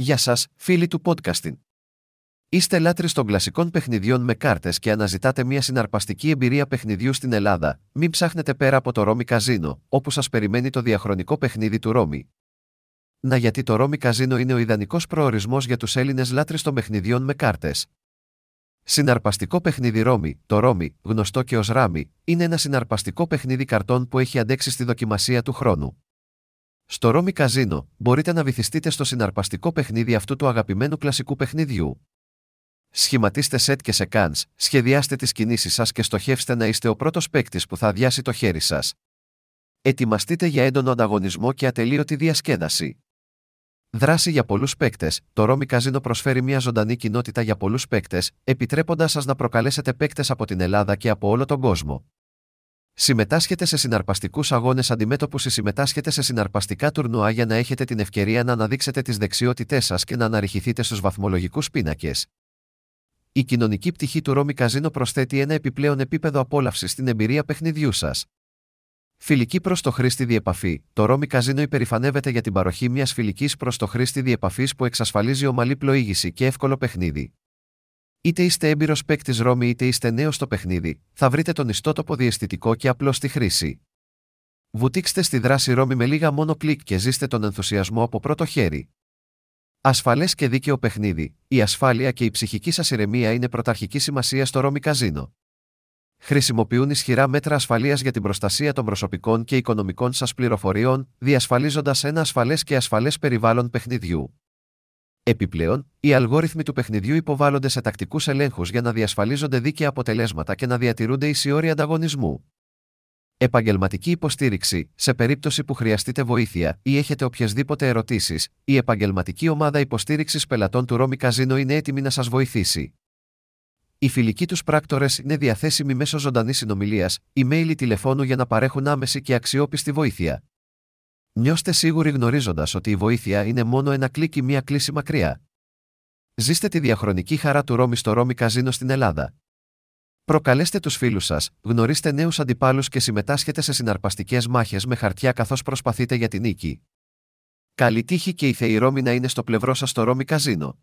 Γεια σας, φίλοι του podcasting. Είστε λάτρεις των κλασικών παιχνιδιών με κάρτες και αναζητάτε μια συναρπαστική εμπειρία παιχνιδιού στην Ελλάδα, μην ψάχνετε πέρα από το Ρώμι Καζίνο, όπου σας περιμένει το διαχρονικό παιχνίδι του Ρώμι. Να γιατί το Ρώμι Καζίνο είναι ο ιδανικός προορισμός για τους Έλληνες λάτρε των παιχνιδιών με κάρτες. Συναρπαστικό παιχνίδι Ρώμι, το Ρώμι, γνωστό και ως Ράμι, είναι ένα συναρπαστικό παιχνίδι καρτών που έχει αντέξει στη δοκιμασία του χρόνου. Στο Ρώμι Καζίνο μπορείτε να βυθιστείτε στο συναρπαστικό παιχνίδι αυτού του αγαπημένου κλασικού παιχνιδιού. Σχηματίστε σετ και σεκάνς, σχεδιάστε τις κινήσεις σας και στοχεύστε να είστε ο πρώτος παίκτης που θα αδειάσει το χέρι σας. Ετοιμαστείτε για έντονο ανταγωνισμό και ατελείωτη διασκέδαση. Δράση για πολλούς παίκτες, το Ρώμι Καζίνο προσφέρει μια ζωντανή κοινότητα για πολλούς παίκτες, επιτρέποντας σας να προκαλέσετε παίκτες από την Ελλάδα και από όλο τον κόσμο. Συμμετάσχετε σε συναρπαστικούς αγώνες αντιμέτωπους ή συμμετάσχετε σε συναρπαστικά τουρνουά για να έχετε την ευκαιρία να αναδείξετε τις δεξιότητές σας και να αναρριχηθείτε στους βαθμολογικούς πίνακες. Η κοινωνική πτυχή του Ρώμη Καζίνο προσθέτει ένα επιπλέον επίπεδο απόλαυσης στην εμπειρία παιχνιδιού σας. Φιλική προς το χρήστη διεπαφή. Το Ρώμη Καζίνο υπερηφανεύεται για την παροχή μιας φιλικής προς το χρήστη διεπαφής που εξασφαλίζει ομαλή πλοήγηση και εύκολο παιχνίδι. Είτε είστε έμπειρος παίκτης Ρώμη είτε είστε νέος στο παιχνίδι, θα βρείτε τον ιστότοπο διαισθητικό και απλό στη χρήση. Βουτήξτε στη δράση Ρώμη με λίγα μόνο κλικ και ζήστε τον ενθουσιασμό από πρώτο χέρι. Ασφαλές και δίκαιο παιχνίδι, η ασφάλεια και η ψυχική σας ηρεμία είναι πρωταρχική σημασία στο Ρώμη Καζίνο. Χρησιμοποιούν ισχυρά μέτρα ασφαλείας για την προστασία των προσωπικών και οικονομικών σας πληροφοριών, διασφαλίζοντας ένα ασφαλές και ασφαλές περιβάλλον παιχνιδιού. Επιπλέον, οι αλγόριθμοι του παιχνιδιού υποβάλλονται σε τακτικούς ελέγχους για να διασφαλίζονται δίκαια αποτελέσματα και να διατηρούνται οι όροι ανταγωνισμού. Επαγγελματική υποστήριξη, σε περίπτωση που χρειαστείτε βοήθεια ή έχετε οποιασδήποτε ερωτήσεις, η επαγγελματική ομάδα υποστήριξης πελατών του Ρώμη Καζίνο είναι έτοιμη να σας βοηθήσει. Οι φιλικοί τους πράκτορες είναι διαθέσιμοι μέσω ζωντανής συνομιλίας, email ή τηλεφώνου για να παρέχουν άμεση και αξιόπιστη βοήθεια. Νιώστε σίγουροι γνωρίζοντας ότι η βοήθεια είναι μόνο ένα κλικ ή μία κλίση μακριά. Ζήστε τη διαχρονική χαρά του Ρώμη στο Ρώμη Καζίνο στην Ελλάδα. Προκαλέστε τους φίλους σας, γνωρίστε νέους αντιπάλους και συμμετάσχετε σε συναρπαστικές μάχες με χαρτιά καθώς προσπαθείτε για την νίκη. Καλή τύχη και η Θεή Ρώμη να είναι στο πλευρό σας στο Ρώμη Καζίνο.